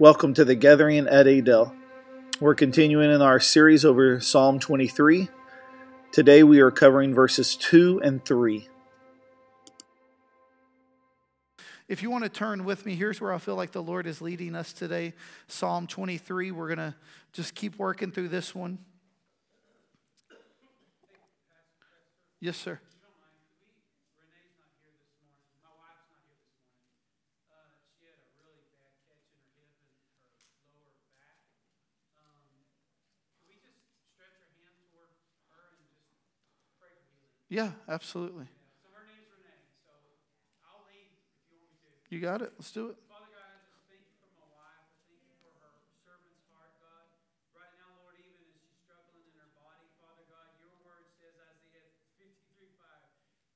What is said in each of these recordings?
Welcome to the gathering at Adel. We're continuing in our series over Psalm 23. Today we are covering verses 2 and 3. If you want to turn with me, here's where I feel like the Lord is leading us today Psalm 23. We're going to just keep working through this one. Yes, sir. Yeah, absolutely. So her name's Renee. So I'll lead if you want me to. You got it. Let's do it. Father God, I just thank you for my wife. I thank you for her servant's heart, God. Right now, Lord, even as she's struggling in her body, Father God, your word says, Isaiah 53 5,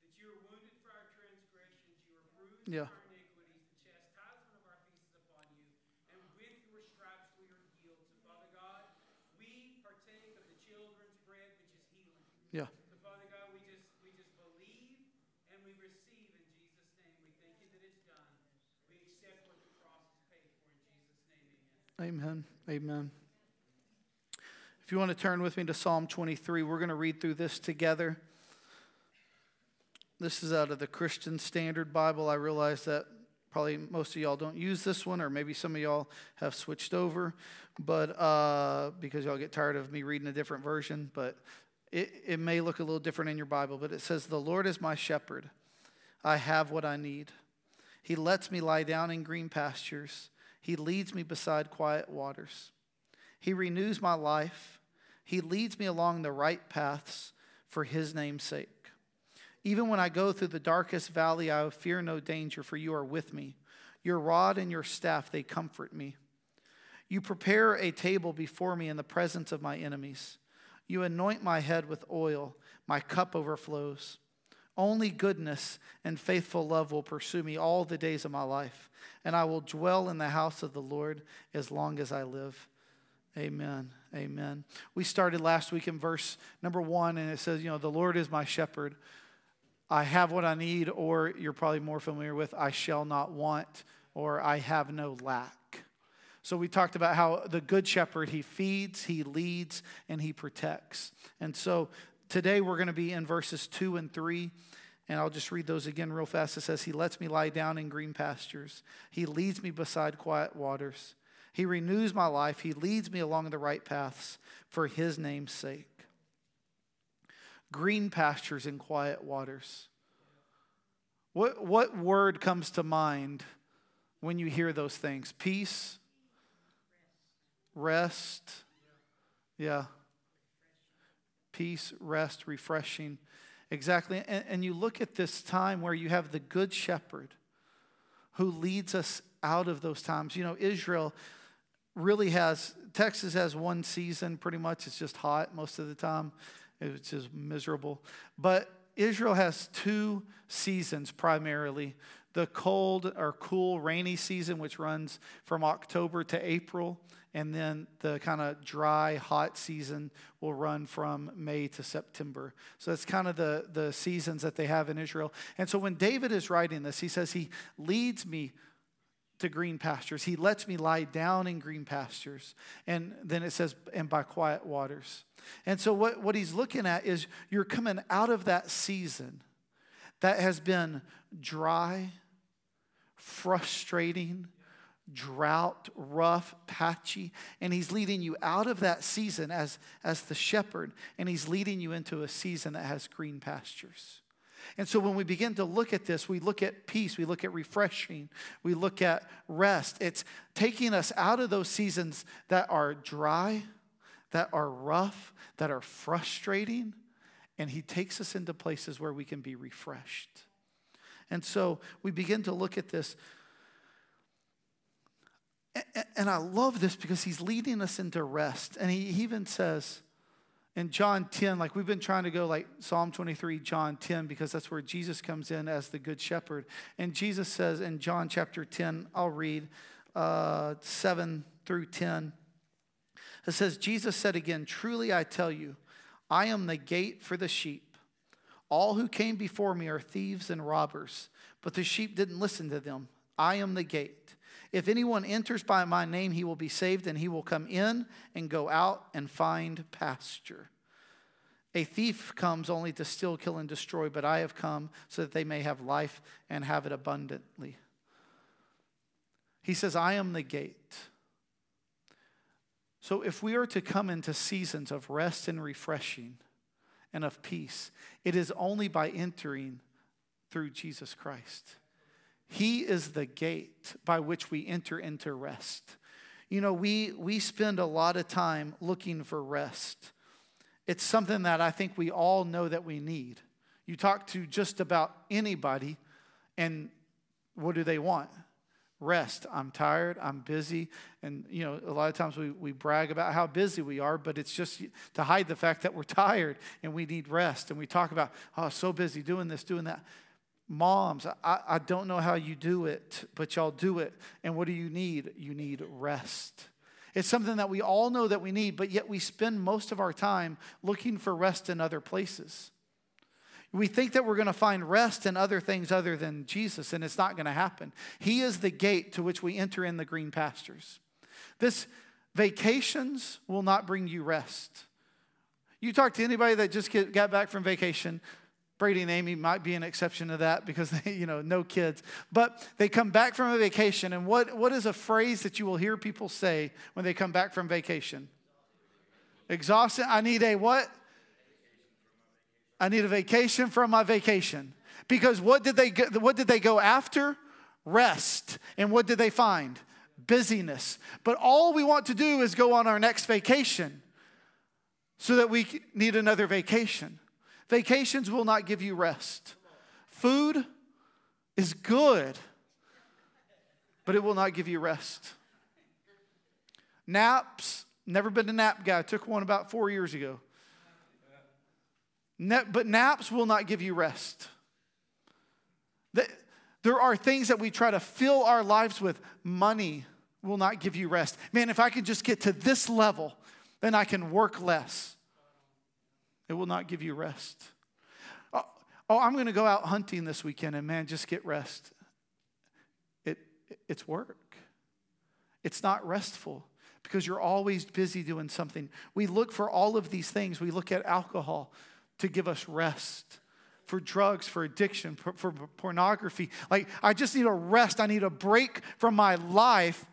that you were wounded for our transgressions, you were bruised Yeah. for our iniquities, the chastisement of our peace is upon you, and with your stripes we are healed. So, Father God, we partake of the children's bread, which is healing. Yeah. So, Father God, we just we just believe and we receive in Jesus' name. We thank you that it's done. We accept what the cross has paid for in Jesus' name. Amen. Amen. If you want to turn with me to Psalm 23, we're going to read through this together. This is out of the Christian Standard Bible. I realize that probably most of y'all don't use this one, or maybe some of y'all have switched over, but uh, because y'all get tired of me reading a different version. But it, it may look a little different in your Bible, but it says, The Lord is my shepherd. I have what I need. He lets me lie down in green pastures. He leads me beside quiet waters. He renews my life. He leads me along the right paths for his name's sake. Even when I go through the darkest valley, I fear no danger, for you are with me. Your rod and your staff, they comfort me. You prepare a table before me in the presence of my enemies. You anoint my head with oil, my cup overflows. Only goodness and faithful love will pursue me all the days of my life, and I will dwell in the house of the Lord as long as I live. Amen. Amen. We started last week in verse number one, and it says, You know, the Lord is my shepherd. I have what I need, or you're probably more familiar with, I shall not want, or I have no lack. So we talked about how the good shepherd, he feeds, he leads, and he protects. And so today we're going to be in verses two and three. And I'll just read those again real fast. It says, He lets me lie down in green pastures. He leads me beside quiet waters. He renews my life. He leads me along the right paths for His name's sake. Green pastures and quiet waters. What, what word comes to mind when you hear those things? Peace, rest. Yeah. Peace, rest, refreshing. Exactly. And, and, you look at this time where you have the good shepherd who leads us out of those times. You know, Israel really has, Texas has one season pretty much. It's just hot most of the time, it's just miserable. But Israel has two seasons primarily the cold or cool rainy season, which runs from October to April, and then the kind of dry, hot season will run from May to September. So that's kind of the, the seasons that they have in Israel. And so when David is writing this, he says, He leads me to green pastures. He lets me lie down in green pastures. And then it says, and by quiet waters. And so what, what he's looking at is you're coming out of that season that has been dry, frustrating, drought, rough, patchy, and he's leading you out of that season as, as the shepherd, and he's leading you into a season that has green pastures. And so when we begin to look at this, we look at peace, we look at refreshing, we look at rest. It's taking us out of those seasons that are dry, that are rough, that are frustrating, and he takes us into places where we can be refreshed. And so we begin to look at this. And I love this because he's leading us into rest. And he even says in John 10, like we've been trying to go like Psalm 23, John 10, because that's where Jesus comes in as the good shepherd. And Jesus says in John chapter 10, I'll read uh, 7 through 10. It says, Jesus said again, Truly I tell you, I am the gate for the sheep. All who came before me are thieves and robbers, but the sheep didn't listen to them. I am the gate. If anyone enters by my name, he will be saved, and he will come in and go out and find pasture. A thief comes only to steal, kill, and destroy, but I have come so that they may have life and have it abundantly. He says, I am the gate. So if we are to come into seasons of rest and refreshing and of peace, it is only by entering through Jesus Christ. He is the gate by which we enter into rest. You know, we, we spend a lot of time looking for rest. It's something that I think we all know that we need. You talk to just about anybody, and what do they want? Rest. I'm tired. I'm busy. And, you know, a lot of times we, we brag about how busy we are, but it's just to hide the fact that we're tired and we need rest. And we talk about, oh, so busy doing this, doing that. Moms, I, I don't know how you do it, but y'all do it. And what do you need? You need rest. It's something that we all know that we need, but yet we spend most of our time looking for rest in other places. We think that we're going to find rest in other things other than Jesus, and it's not going to happen. He is the gate to which we enter in the green pastures. This vacations will not bring you rest. You talk to anybody that just get, got back from vacation, Brady and Amy might be an exception to that because they, you know, no kids. But they come back from a vacation, and what, what is a phrase that you will hear people say when they come back from vacation? Exhausted. I need a what? I need a vacation from my vacation. Because what did they go, what did they go after? Rest. And what did they find? Busyness. But all we want to do is go on our next vacation so that we need another vacation. Vacations will not give you rest. Food is good, but it will not give you rest. Naps, never been a nap guy. Took one about four years ago. But naps will not give you rest. There are things that we try to fill our lives with. Money will not give you rest. Man, if I could just get to this level, then I can work less. It will not give you rest. Oh, oh I'm going to go out hunting this weekend and man, just get rest. It, it's work. It's not restful because you're always busy doing something. We look for all of these things. We look at alcohol to give us rest, for drugs, for addiction, for, for pornography. Like, I just need a rest. I need a break from my life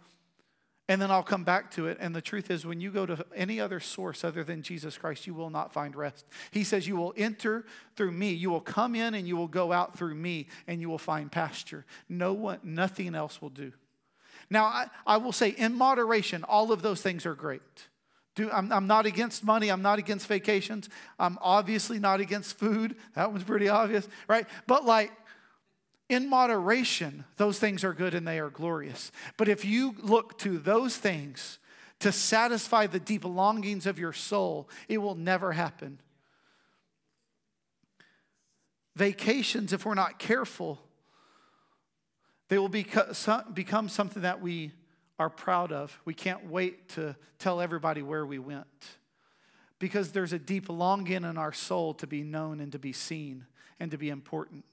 and then I'll come back to it. And the truth is, when you go to any other source other than Jesus Christ, you will not find rest. He says, You will enter through me. You will come in and you will go out through me, and you will find pasture. No one, nothing else will do. Now, I, I will say, in moderation, all of those things are great. Do, I'm, I'm not against money. I'm not against vacations. I'm obviously not against food. That one's pretty obvious, right? But like, in moderation, those things are good and they are glorious. But if you look to those things to satisfy the deep longings of your soul, it will never happen. Vacations, if we're not careful, they will become something that we are proud of. We can't wait to tell everybody where we went because there's a deep longing in our soul to be known and to be seen and to be important.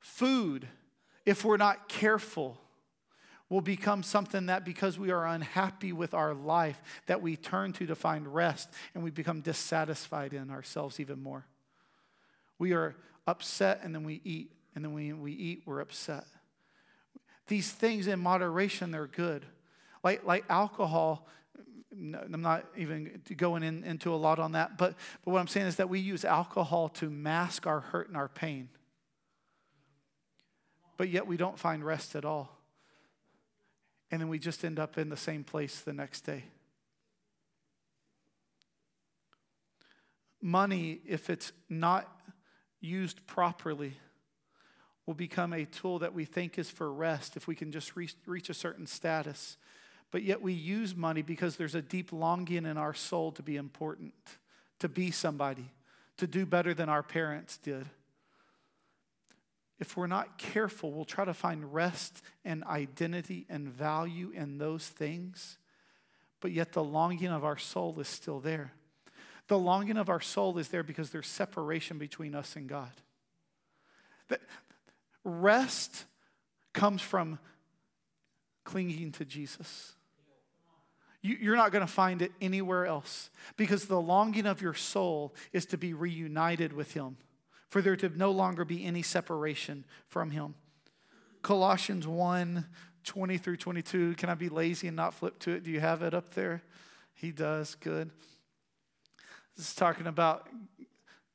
Food, if we're not careful, will become something that because we are unhappy with our life that we turn to to find rest and we become dissatisfied in ourselves even more. We are upset and then we eat and then when we eat we're upset. These things in moderation they're good. Like like alcohol I'm not even going in, into a lot on that, but, but what I'm saying is that we use alcohol to mask our hurt and our pain but yet we don't find rest at all. And then we just end up in the same place the next day. Money, if it's not used properly, will become a tool that we think is for rest if we can just reach, reach a certain status. But yet we use money because there's a deep longing in our soul to be important, to be somebody, to do better than our parents did if we're not careful, we'll try to find rest and identity and value in those things, but yet the longing of our soul is still there. The longing of our soul is there because there's separation between us and God. Rest comes from clinging to Jesus. You, you're not going to find it anywhere else because the longing of your soul is to be reunited with Him, for there to no longer be any separation from Him. Colossians 1 20 through 22. Can I be lazy and not flip to it? Do you have it up there? He does. Good. This is talking about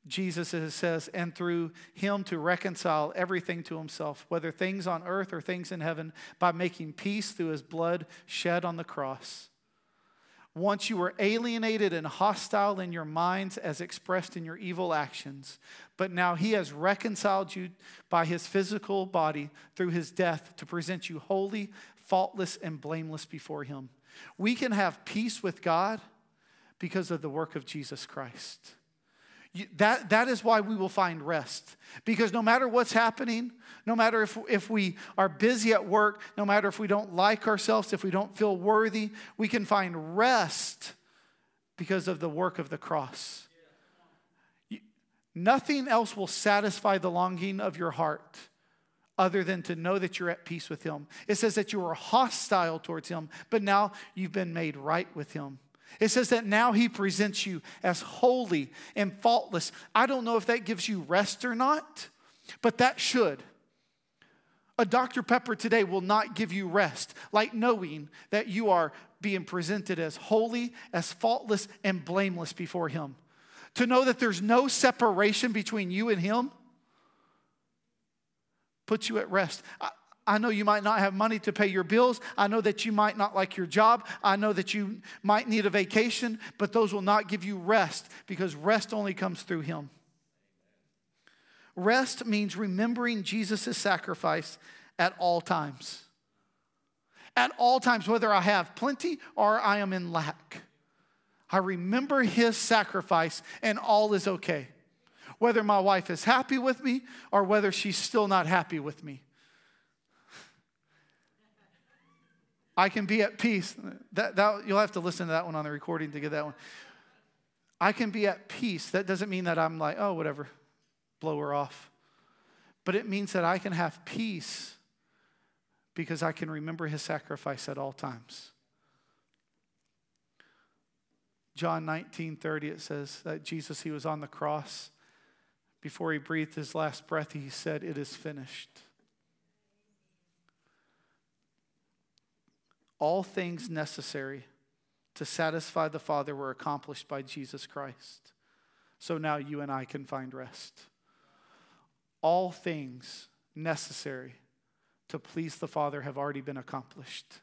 Jesus, says, and through him to reconcile everything to himself, whether things on earth or things in heaven, by making peace through his blood shed on the cross. Once you were alienated and hostile in your minds as expressed in your evil actions, but now he has reconciled you by his physical body through his death to present you holy, faultless, and blameless before him. We can have peace with God because of the work of Jesus Christ. That, that is why we will find rest. Because no matter what's happening, no matter if, if we are busy at work, no matter if we don't like ourselves, if we don't feel worthy, we can find rest because of the work of the cross. Nothing else will satisfy the longing of your heart other than to know that you're at peace with Him. It says that you were hostile towards Him, but now you've been made right with Him. It says that now he presents you as holy and faultless. I don't know if that gives you rest or not, but that should. A Dr. Pepper today will not give you rest, like knowing that you are being presented as holy, as faultless, and blameless before him. To know that there's no separation between you and him puts you at rest. I know you might not have money to pay your bills. I know that you might not like your job. I know that you might need a vacation, but those will not give you rest because rest only comes through Him. Rest means remembering Jesus' sacrifice at all times. At all times, whether I have plenty or I am in lack. I remember His sacrifice and all is okay. Whether my wife is happy with me or whether she's still not happy with me. I can be at peace. That, that, you'll have to listen to that one on the recording to get that one. I can be at peace. That doesn't mean that I'm like, oh, whatever, blow her off. But it means that I can have peace because I can remember his sacrifice at all times. John 19 30, it says that Jesus, he was on the cross. Before he breathed his last breath, he said, It is finished. All things necessary to satisfy the Father were accomplished by Jesus Christ. So now you and I can find rest. All things necessary to please the Father have already been accomplished.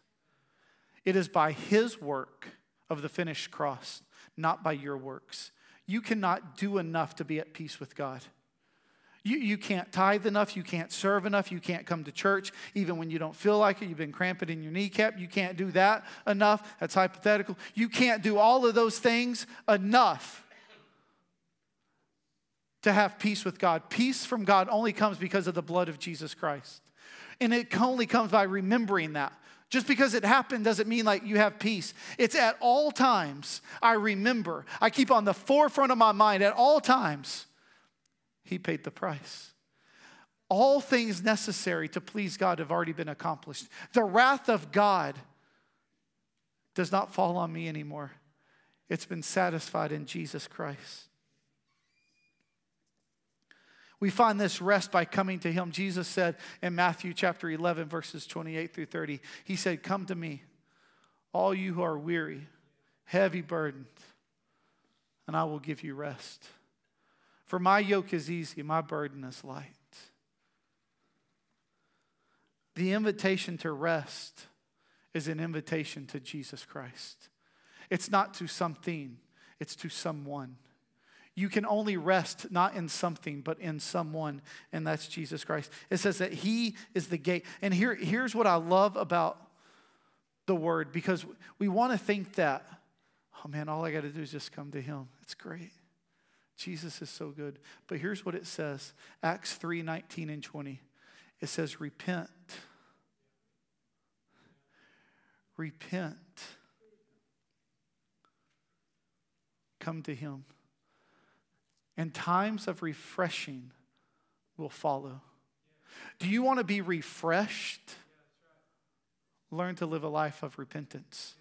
It is by His work of the finished cross, not by your works. You cannot do enough to be at peace with God. You, you can't tithe enough. You can't serve enough. You can't come to church even when you don't feel like it. You've been cramping in your kneecap. You can't do that enough. That's hypothetical. You can't do all of those things enough to have peace with God. Peace from God only comes because of the blood of Jesus Christ. And it only comes by remembering that. Just because it happened doesn't mean like you have peace. It's at all times I remember. I keep on the forefront of my mind at all times he paid the price. All things necessary to please God have already been accomplished. The wrath of God does not fall on me anymore. It's been satisfied in Jesus Christ. We find this rest by coming to Him. Jesus said in Matthew chapter 11, verses 28 through 30, He said, Come to me, all you who are weary, heavy burdened, and I will give you rest. For my yoke is easy, my burden is light. The invitation to rest is an invitation to Jesus Christ. It's not to something, it's to someone. You can only rest not in something, but in someone, and that's Jesus Christ. It says that He is the gate. And here, here's what I love about the word because we want to think that, oh man, all I got to do is just come to Him. It's great. Jesus is so good. But here's what it says Acts 3 19 and 20. It says, Repent. Repent. Come to Him. And times of refreshing will follow. Do you want to be refreshed? learn to live a life of repentance.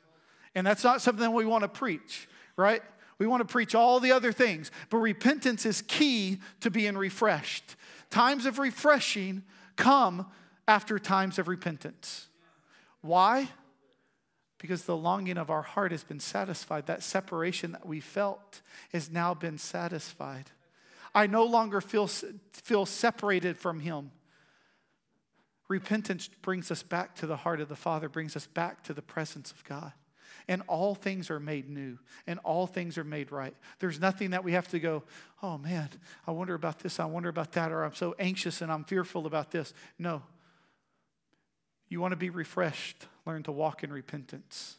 And that's not something we want to preach, right? We want to preach all the other things, but repentance is key to being refreshed. Times of refreshing come after times of repentance. Why? Because the longing of our heart has been satisfied. That separation that we felt has now been satisfied. I no longer feel, feel separated from Him. Repentance brings us back to the heart of the Father, brings us back to the presence of God. And all things are made new, and all things are made right. There's nothing that we have to go, oh man, I wonder about this, I wonder about that, or I'm so anxious and I'm fearful about this. No. You want to be refreshed, learn to walk in repentance.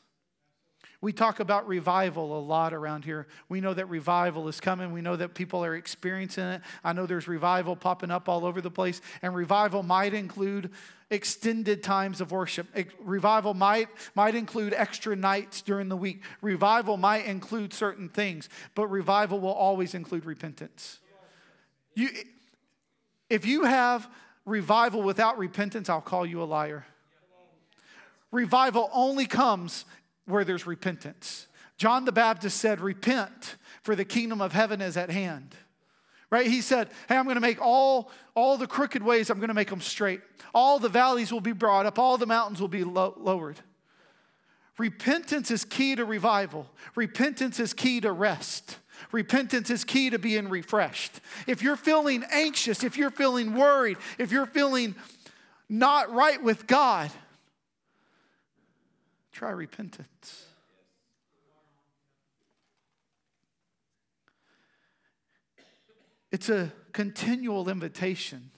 We talk about revival a lot around here. We know that revival is coming. We know that people are experiencing it. I know there's revival popping up all over the place. And revival might include extended times of worship. Revival might, might include extra nights during the week. Revival might include certain things, but revival will always include repentance. You, if you have revival without repentance, I'll call you a liar. Revival only comes where there's repentance. John the Baptist said, Repent, for the kingdom of heaven is at hand. Right? He said, Hey, I'm going to make all, all the crooked ways, I'm going to make them straight. All the valleys will be brought up, all the mountains will be lo- lowered. Repentance is key to revival, repentance is key to rest. Repentance is key to being refreshed. If you're feeling anxious, if you're feeling worried, if you're feeling not right with God, Try repentance. It's a continual invitation.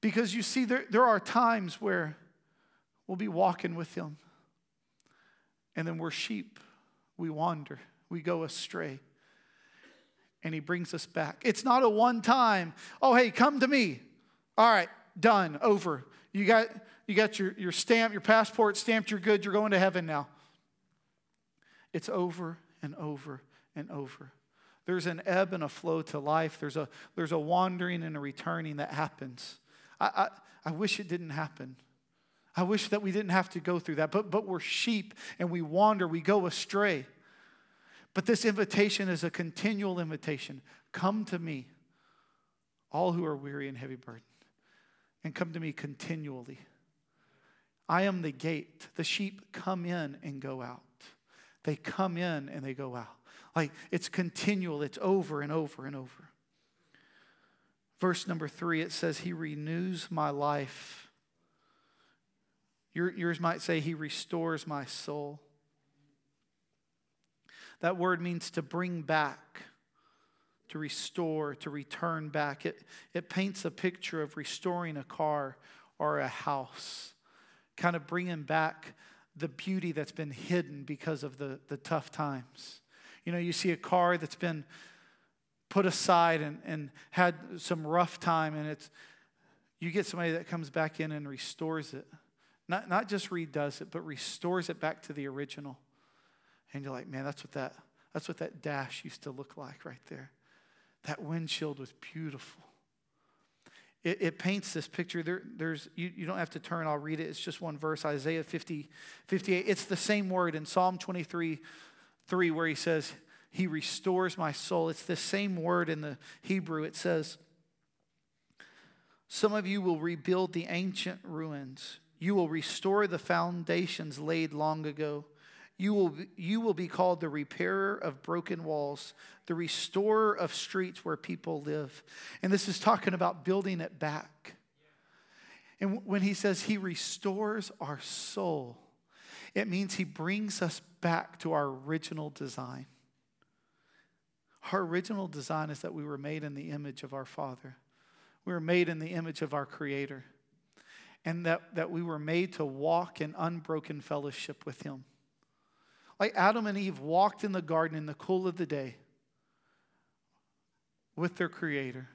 Because you see, there, there are times where we'll be walking with Him, and then we're sheep. We wander, we go astray, and He brings us back. It's not a one time, oh, hey, come to me. All right, done, over. You got, you got your, your stamp, your passport stamped, you're good, you're going to heaven now. It's over and over and over. There's an ebb and a flow to life. There's a, there's a wandering and a returning that happens. I, I, I wish it didn't happen. I wish that we didn't have to go through that. But, but we're sheep and we wander, we go astray. But this invitation is a continual invitation. Come to me, all who are weary and heavy burdened, and come to me continually. I am the gate. The sheep come in and go out. They come in and they go out. Like it's continual, it's over and over and over. Verse number three, it says, He renews my life. Your, yours might say, He restores my soul. That word means to bring back, to restore, to return back. It, it paints a picture of restoring a car or a house kind of bringing back the beauty that's been hidden because of the, the tough times. You know, you see a car that's been put aside and, and had some rough time, and it's you get somebody that comes back in and restores it. Not, not just redoes it, but restores it back to the original. And you're like, man, that's what that that's what that dash used to look like right there. That windshield was beautiful it, it paints this picture. There, there's, you, you don't have to turn, I'll read it. It's just one verse, Isaiah 50, 58. It's the same word in Psalm 23, 3, where he says, He restores my soul. It's the same word in the Hebrew. It says, Some of you will rebuild the ancient ruins, you will restore the foundations laid long ago. You will, be, you will be called the repairer of broken walls, the restorer of streets where people live. And this is talking about building it back. And when he says he restores our soul, it means he brings us back to our original design. Our original design is that we were made in the image of our Father, we were made in the image of our Creator, and that, that we were made to walk in unbroken fellowship with Him. Like Adam and Eve walked in the garden in the cool of the day with their Creator.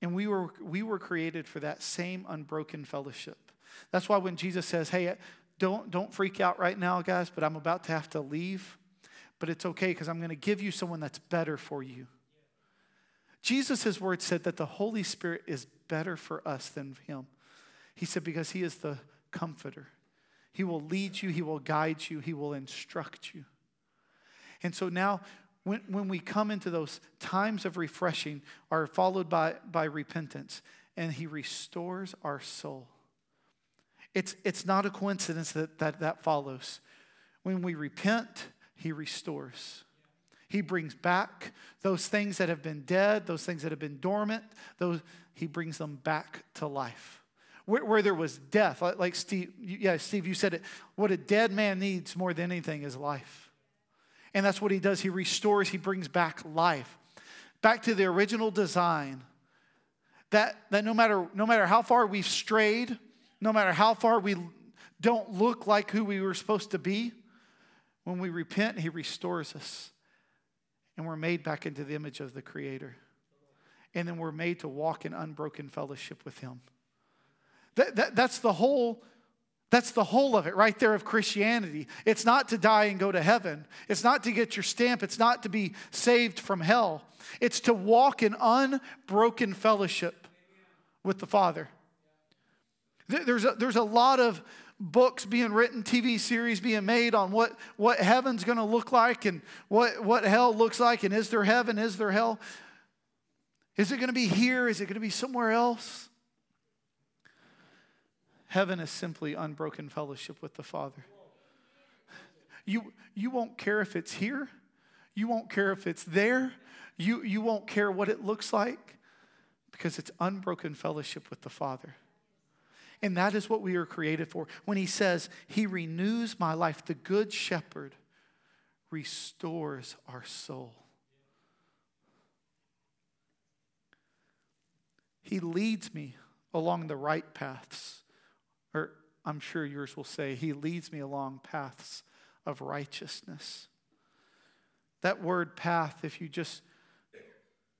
And we were, we were created for that same unbroken fellowship. That's why when Jesus says, Hey, don't, don't freak out right now, guys, but I'm about to have to leave. But it's okay because I'm going to give you someone that's better for you. Jesus' word said that the Holy Spirit is better for us than Him. He said, Because He is the comforter. He will lead you, He will guide you, He will instruct you. And so now, when, when we come into those times of refreshing, are followed by, by repentance, and He restores our soul. It's, it's not a coincidence that, that that follows. When we repent, He restores. He brings back those things that have been dead, those things that have been dormant, those, He brings them back to life. Where, where there was death, like, Steve, yeah, Steve, you said it. What a dead man needs more than anything is life. And that's what He does. He restores, He brings back life. Back to the original design. That, that no, matter, no matter how far we've strayed, no matter how far we don't look like who we were supposed to be, when we repent, He restores us. And we're made back into the image of the Creator. And then we're made to walk in unbroken fellowship with Him. That, that, that's the whole. That's the whole of it right there of Christianity. It's not to die and go to heaven. It's not to get your stamp. It's not to be saved from hell. It's to walk in unbroken fellowship with the Father. There's a, there's a lot of books being written, TV series being made on what, what heaven's going to look like and what, what hell looks like, and is there heaven, is there hell? Is it going to be here? Is it going to be somewhere else? Heaven is simply unbroken fellowship with the Father. You, you won't care if it's here, you won't care if it's there, you, you won't care what it looks like because it's unbroken fellowship with the Father. And that is what we are created for. When he says, He renews my life, the good shepherd restores our soul. He leads me along the right paths. I'm sure yours will say, He leads me along paths of righteousness. That word path, if you just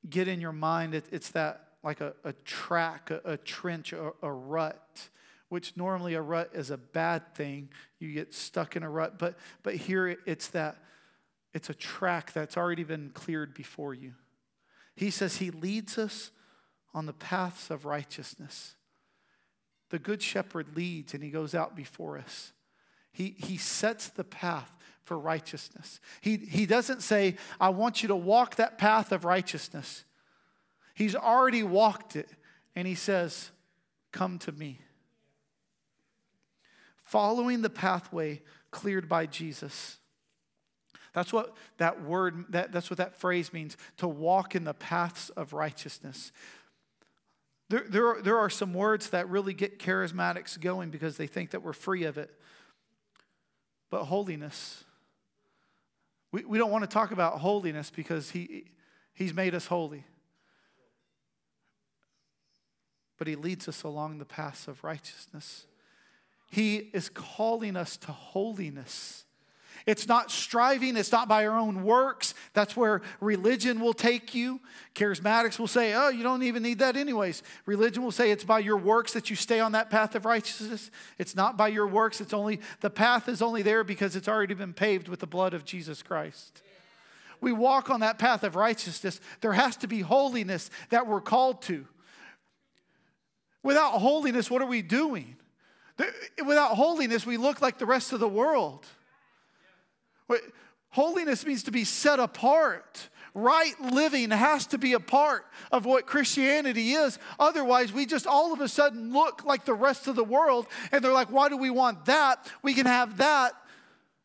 get in your mind, it, it's that like a, a track, a, a trench, a, a rut, which normally a rut is a bad thing. You get stuck in a rut. But, but here it's that it's a track that's already been cleared before you. He says he leads us on the paths of righteousness. The good shepherd leads and he goes out before us. He, he sets the path for righteousness. He, he doesn't say, I want you to walk that path of righteousness. He's already walked it, and he says, Come to me. Following the pathway cleared by Jesus. That's what that word, that, that's what that phrase means to walk in the paths of righteousness. There, there, are, there are some words that really get charismatics going because they think that we're free of it. But holiness, we, we don't want to talk about holiness because he, He's made us holy but He leads us along the paths of righteousness. He is calling us to holiness. It's not striving, it's not by our own works. That's where religion will take you. Charismatics will say, oh, you don't even need that, anyways. Religion will say it's by your works that you stay on that path of righteousness. It's not by your works, it's only, the path is only there because it's already been paved with the blood of Jesus Christ. We walk on that path of righteousness. There has to be holiness that we're called to. Without holiness, what are we doing? Without holiness, we look like the rest of the world. Holiness means to be set apart. Right living has to be a part of what Christianity is. Otherwise, we just all of a sudden look like the rest of the world, and they're like, why do we want that? We can have that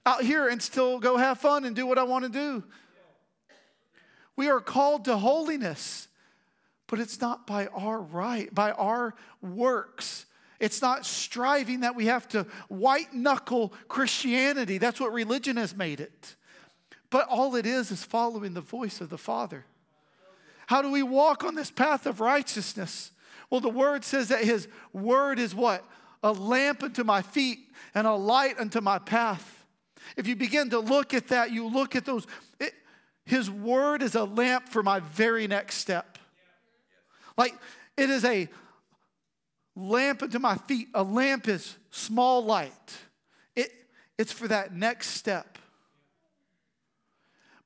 out here and still go have fun and do what I want to do. We are called to holiness. But it's not by our right, by our works. It's not striving that we have to white knuckle Christianity. That's what religion has made it. But all it is is following the voice of the Father. How do we walk on this path of righteousness? Well, the word says that his word is what? A lamp unto my feet and a light unto my path. If you begin to look at that, you look at those. It, his word is a lamp for my very next step. Like it is a lamp unto my feet. A lamp is small light. It, it's for that next step.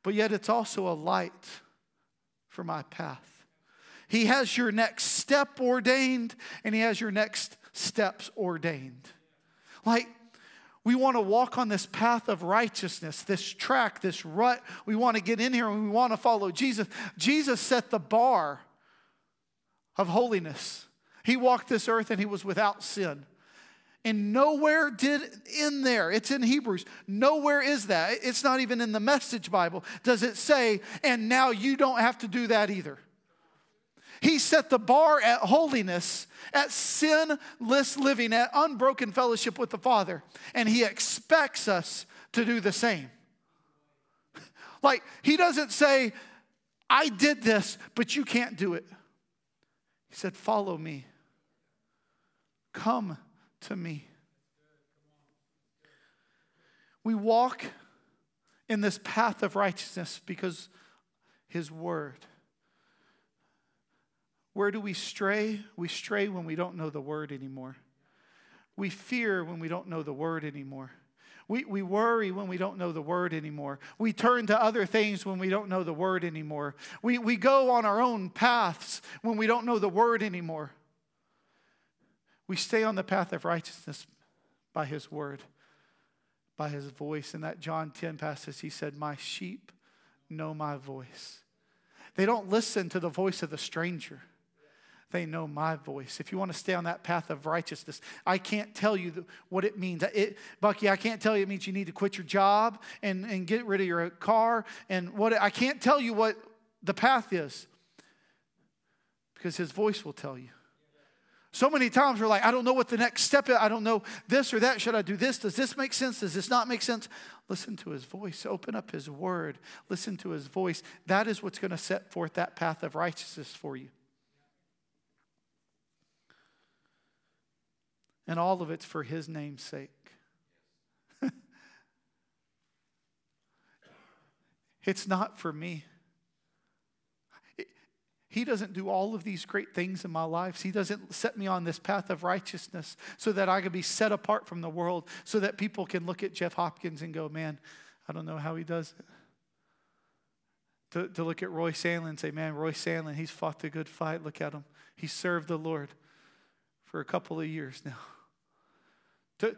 But yet it's also a light for my path. He has your next step ordained, and He has your next steps ordained. Like, we want to walk on this path of righteousness, this track, this rut. We want to get in here and we want to follow Jesus. Jesus set the bar of holiness. He walked this earth and he was without sin. And nowhere did in there, it's in Hebrews, nowhere is that. It's not even in the message Bible. Does it say, and now you don't have to do that either? He set the bar at holiness, at sinless living, at unbroken fellowship with the Father. And He expects us to do the same. Like, He doesn't say, I did this, but you can't do it. He said, Follow me. Come to me. We walk in this path of righteousness because His Word where do we stray? We stray when we don't know the word anymore. We fear when we don't know the word anymore. We, we worry when we don't know the word anymore. We turn to other things when we don't know the word anymore. We, we go on our own paths when we don't know the word anymore. We stay on the path of righteousness by his word, by his voice. In that John 10 passage, he said, My sheep know my voice. They don't listen to the voice of the stranger they know my voice. If you want to stay on that path of righteousness, I can't tell you what it means. It, Bucky, I can't tell you it means you need to quit your job and, and get rid of your car. And what I can't tell you what the path is because his voice will tell you. So many times we're like, I don't know what the next step is. I don't know this or that. Should I do this? Does this make sense? Does this not make sense? Listen to his voice. Open up his word. Listen to his voice. That is what's going to set forth that path of righteousness for you. And all of it's for his name's sake. it's not for me. He doesn't do all of these great things in my life. He doesn't set me on this path of righteousness so that I can be set apart from the world, so that people can look at Jeff Hopkins and go, man, I don't know how he does it. To, to look at Roy Sandlin and say, man, Roy Sandlin, he's fought the good fight. Look at him. He served the Lord for a couple of years now. To,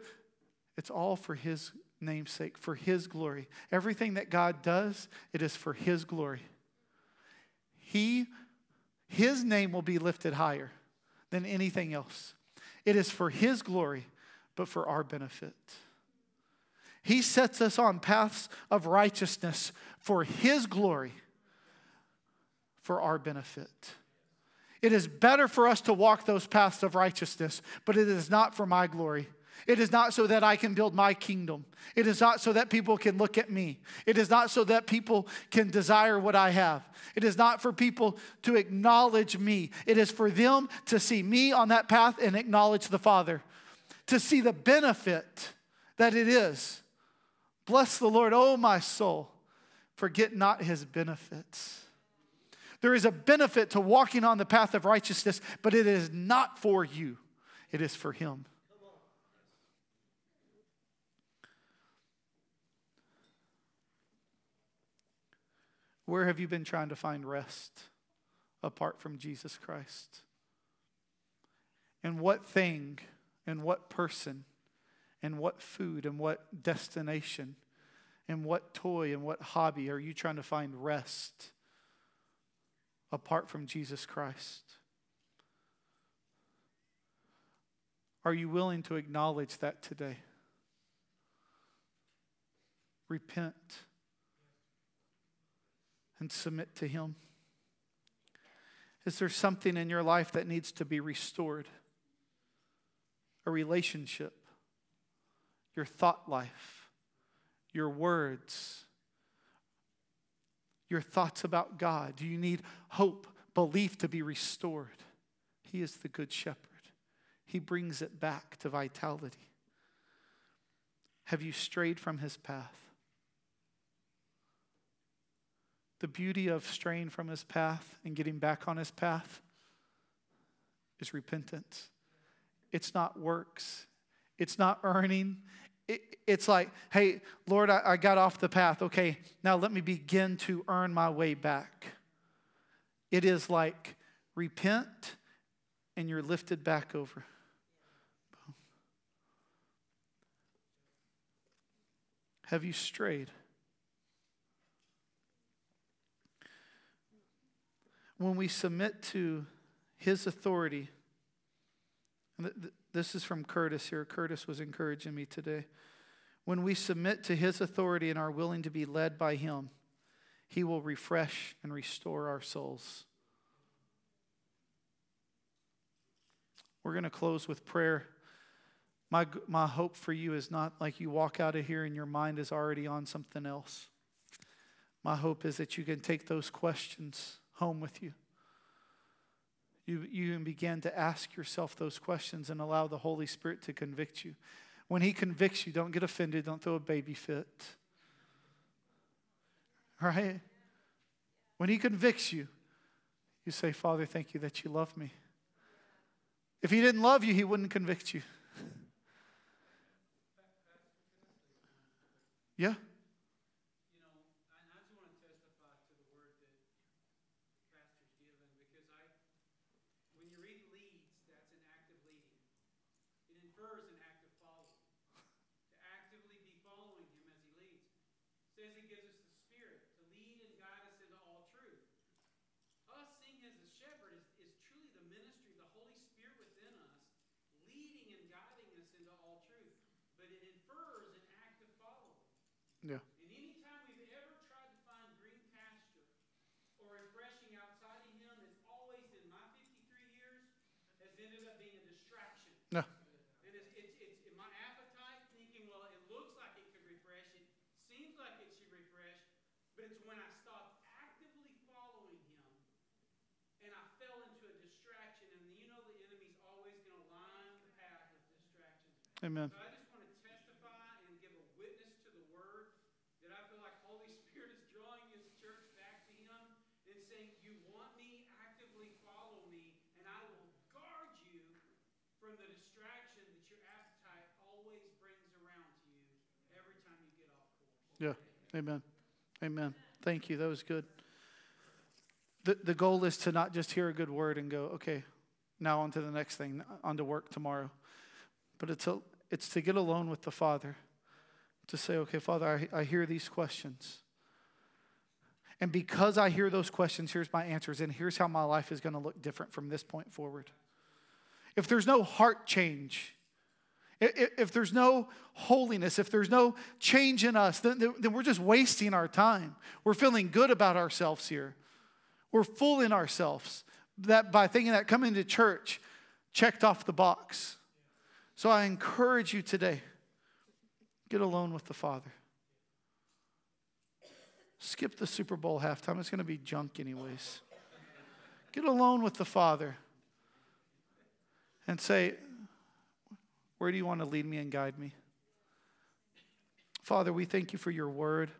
it's all for His namesake, for His glory. Everything that God does, it is for His glory. He, His name will be lifted higher than anything else. It is for His glory, but for our benefit. He sets us on paths of righteousness for His glory, for our benefit. It is better for us to walk those paths of righteousness, but it is not for my glory. It is not so that I can build my kingdom. It is not so that people can look at me. It is not so that people can desire what I have. It is not for people to acknowledge me. It is for them to see me on that path and acknowledge the Father, to see the benefit that it is. Bless the Lord, oh my soul. Forget not his benefits. There is a benefit to walking on the path of righteousness, but it is not for you, it is for him. Where have you been trying to find rest apart from Jesus Christ? And what thing and what person and what food and what destination and what toy and what hobby are you trying to find rest apart from Jesus Christ? Are you willing to acknowledge that today? Repent and submit to Him? Is there something in your life that needs to be restored? A relationship, your thought life, your words, your thoughts about God? Do you need hope, belief to be restored? He is the Good Shepherd, He brings it back to vitality. Have you strayed from His path? The beauty of straying from his path and getting back on his path is repentance. It's not works, it's not earning. It, it's like, hey, Lord, I, I got off the path. Okay, now let me begin to earn my way back. It is like, repent and you're lifted back over. Have you strayed? When we submit to his authority, this is from Curtis here. Curtis was encouraging me today. When we submit to his authority and are willing to be led by him, he will refresh and restore our souls. We're going to close with prayer. My, my hope for you is not like you walk out of here and your mind is already on something else. My hope is that you can take those questions home with you. You, you begin to ask yourself those questions and allow the Holy Spirit to convict you. When He convicts you, don't get offended, don't throw a baby fit. Right? When He convicts you, you say, Father, thank you that you love me. If He didn't love you, He wouldn't convict you. Yeah. And anytime we've ever tried to find green pasture or refreshing outside of Him, it's always in my 53 years has ended up being a distraction. No. And it's, it's, it's in my appetite thinking, well, it looks like it could refresh. It seems like it should refresh. But it's when I stopped actively following Him and I fell into a distraction. And you know the enemy's always going to line the path with distractions. Amen. So I just want to testify and give a witness to the word that I feel like Holy Spirit is drawing his church back to him and saying, You want me? Actively follow me, and I will guard you from the distraction that your appetite always brings around to you every time you get off course. Yeah. Amen. Amen. Thank you. That was good. The, the goal is to not just hear a good word and go, okay, now on to the next thing, on to work tomorrow. But it's, a, it's to get alone with the Father, to say, okay, Father, I, I hear these questions. And because I hear those questions, here's my answers, and here's how my life is going to look different from this point forward. If there's no heart change, if there's no holiness, if there's no change in us, then, then we're just wasting our time. We're feeling good about ourselves here. We're fooling ourselves that by thinking that coming to church checked off the box. So I encourage you today get alone with the Father. Skip the Super Bowl halftime. It's going to be junk, anyways. Get alone with the Father and say, where do you want to lead me and guide me? Father, we thank you for your word.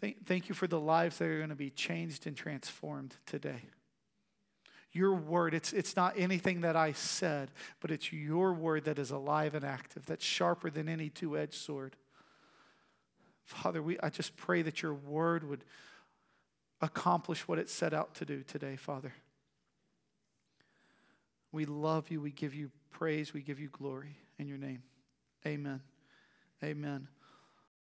Thank, thank you for the lives that are going to be changed and transformed today. Your word, it's, it's not anything that I said, but it's your word that is alive and active, that's sharper than any two edged sword. Father, we, I just pray that your word would accomplish what it set out to do today, Father. We love you. We give you praise. We give you glory in your name. Amen. Amen.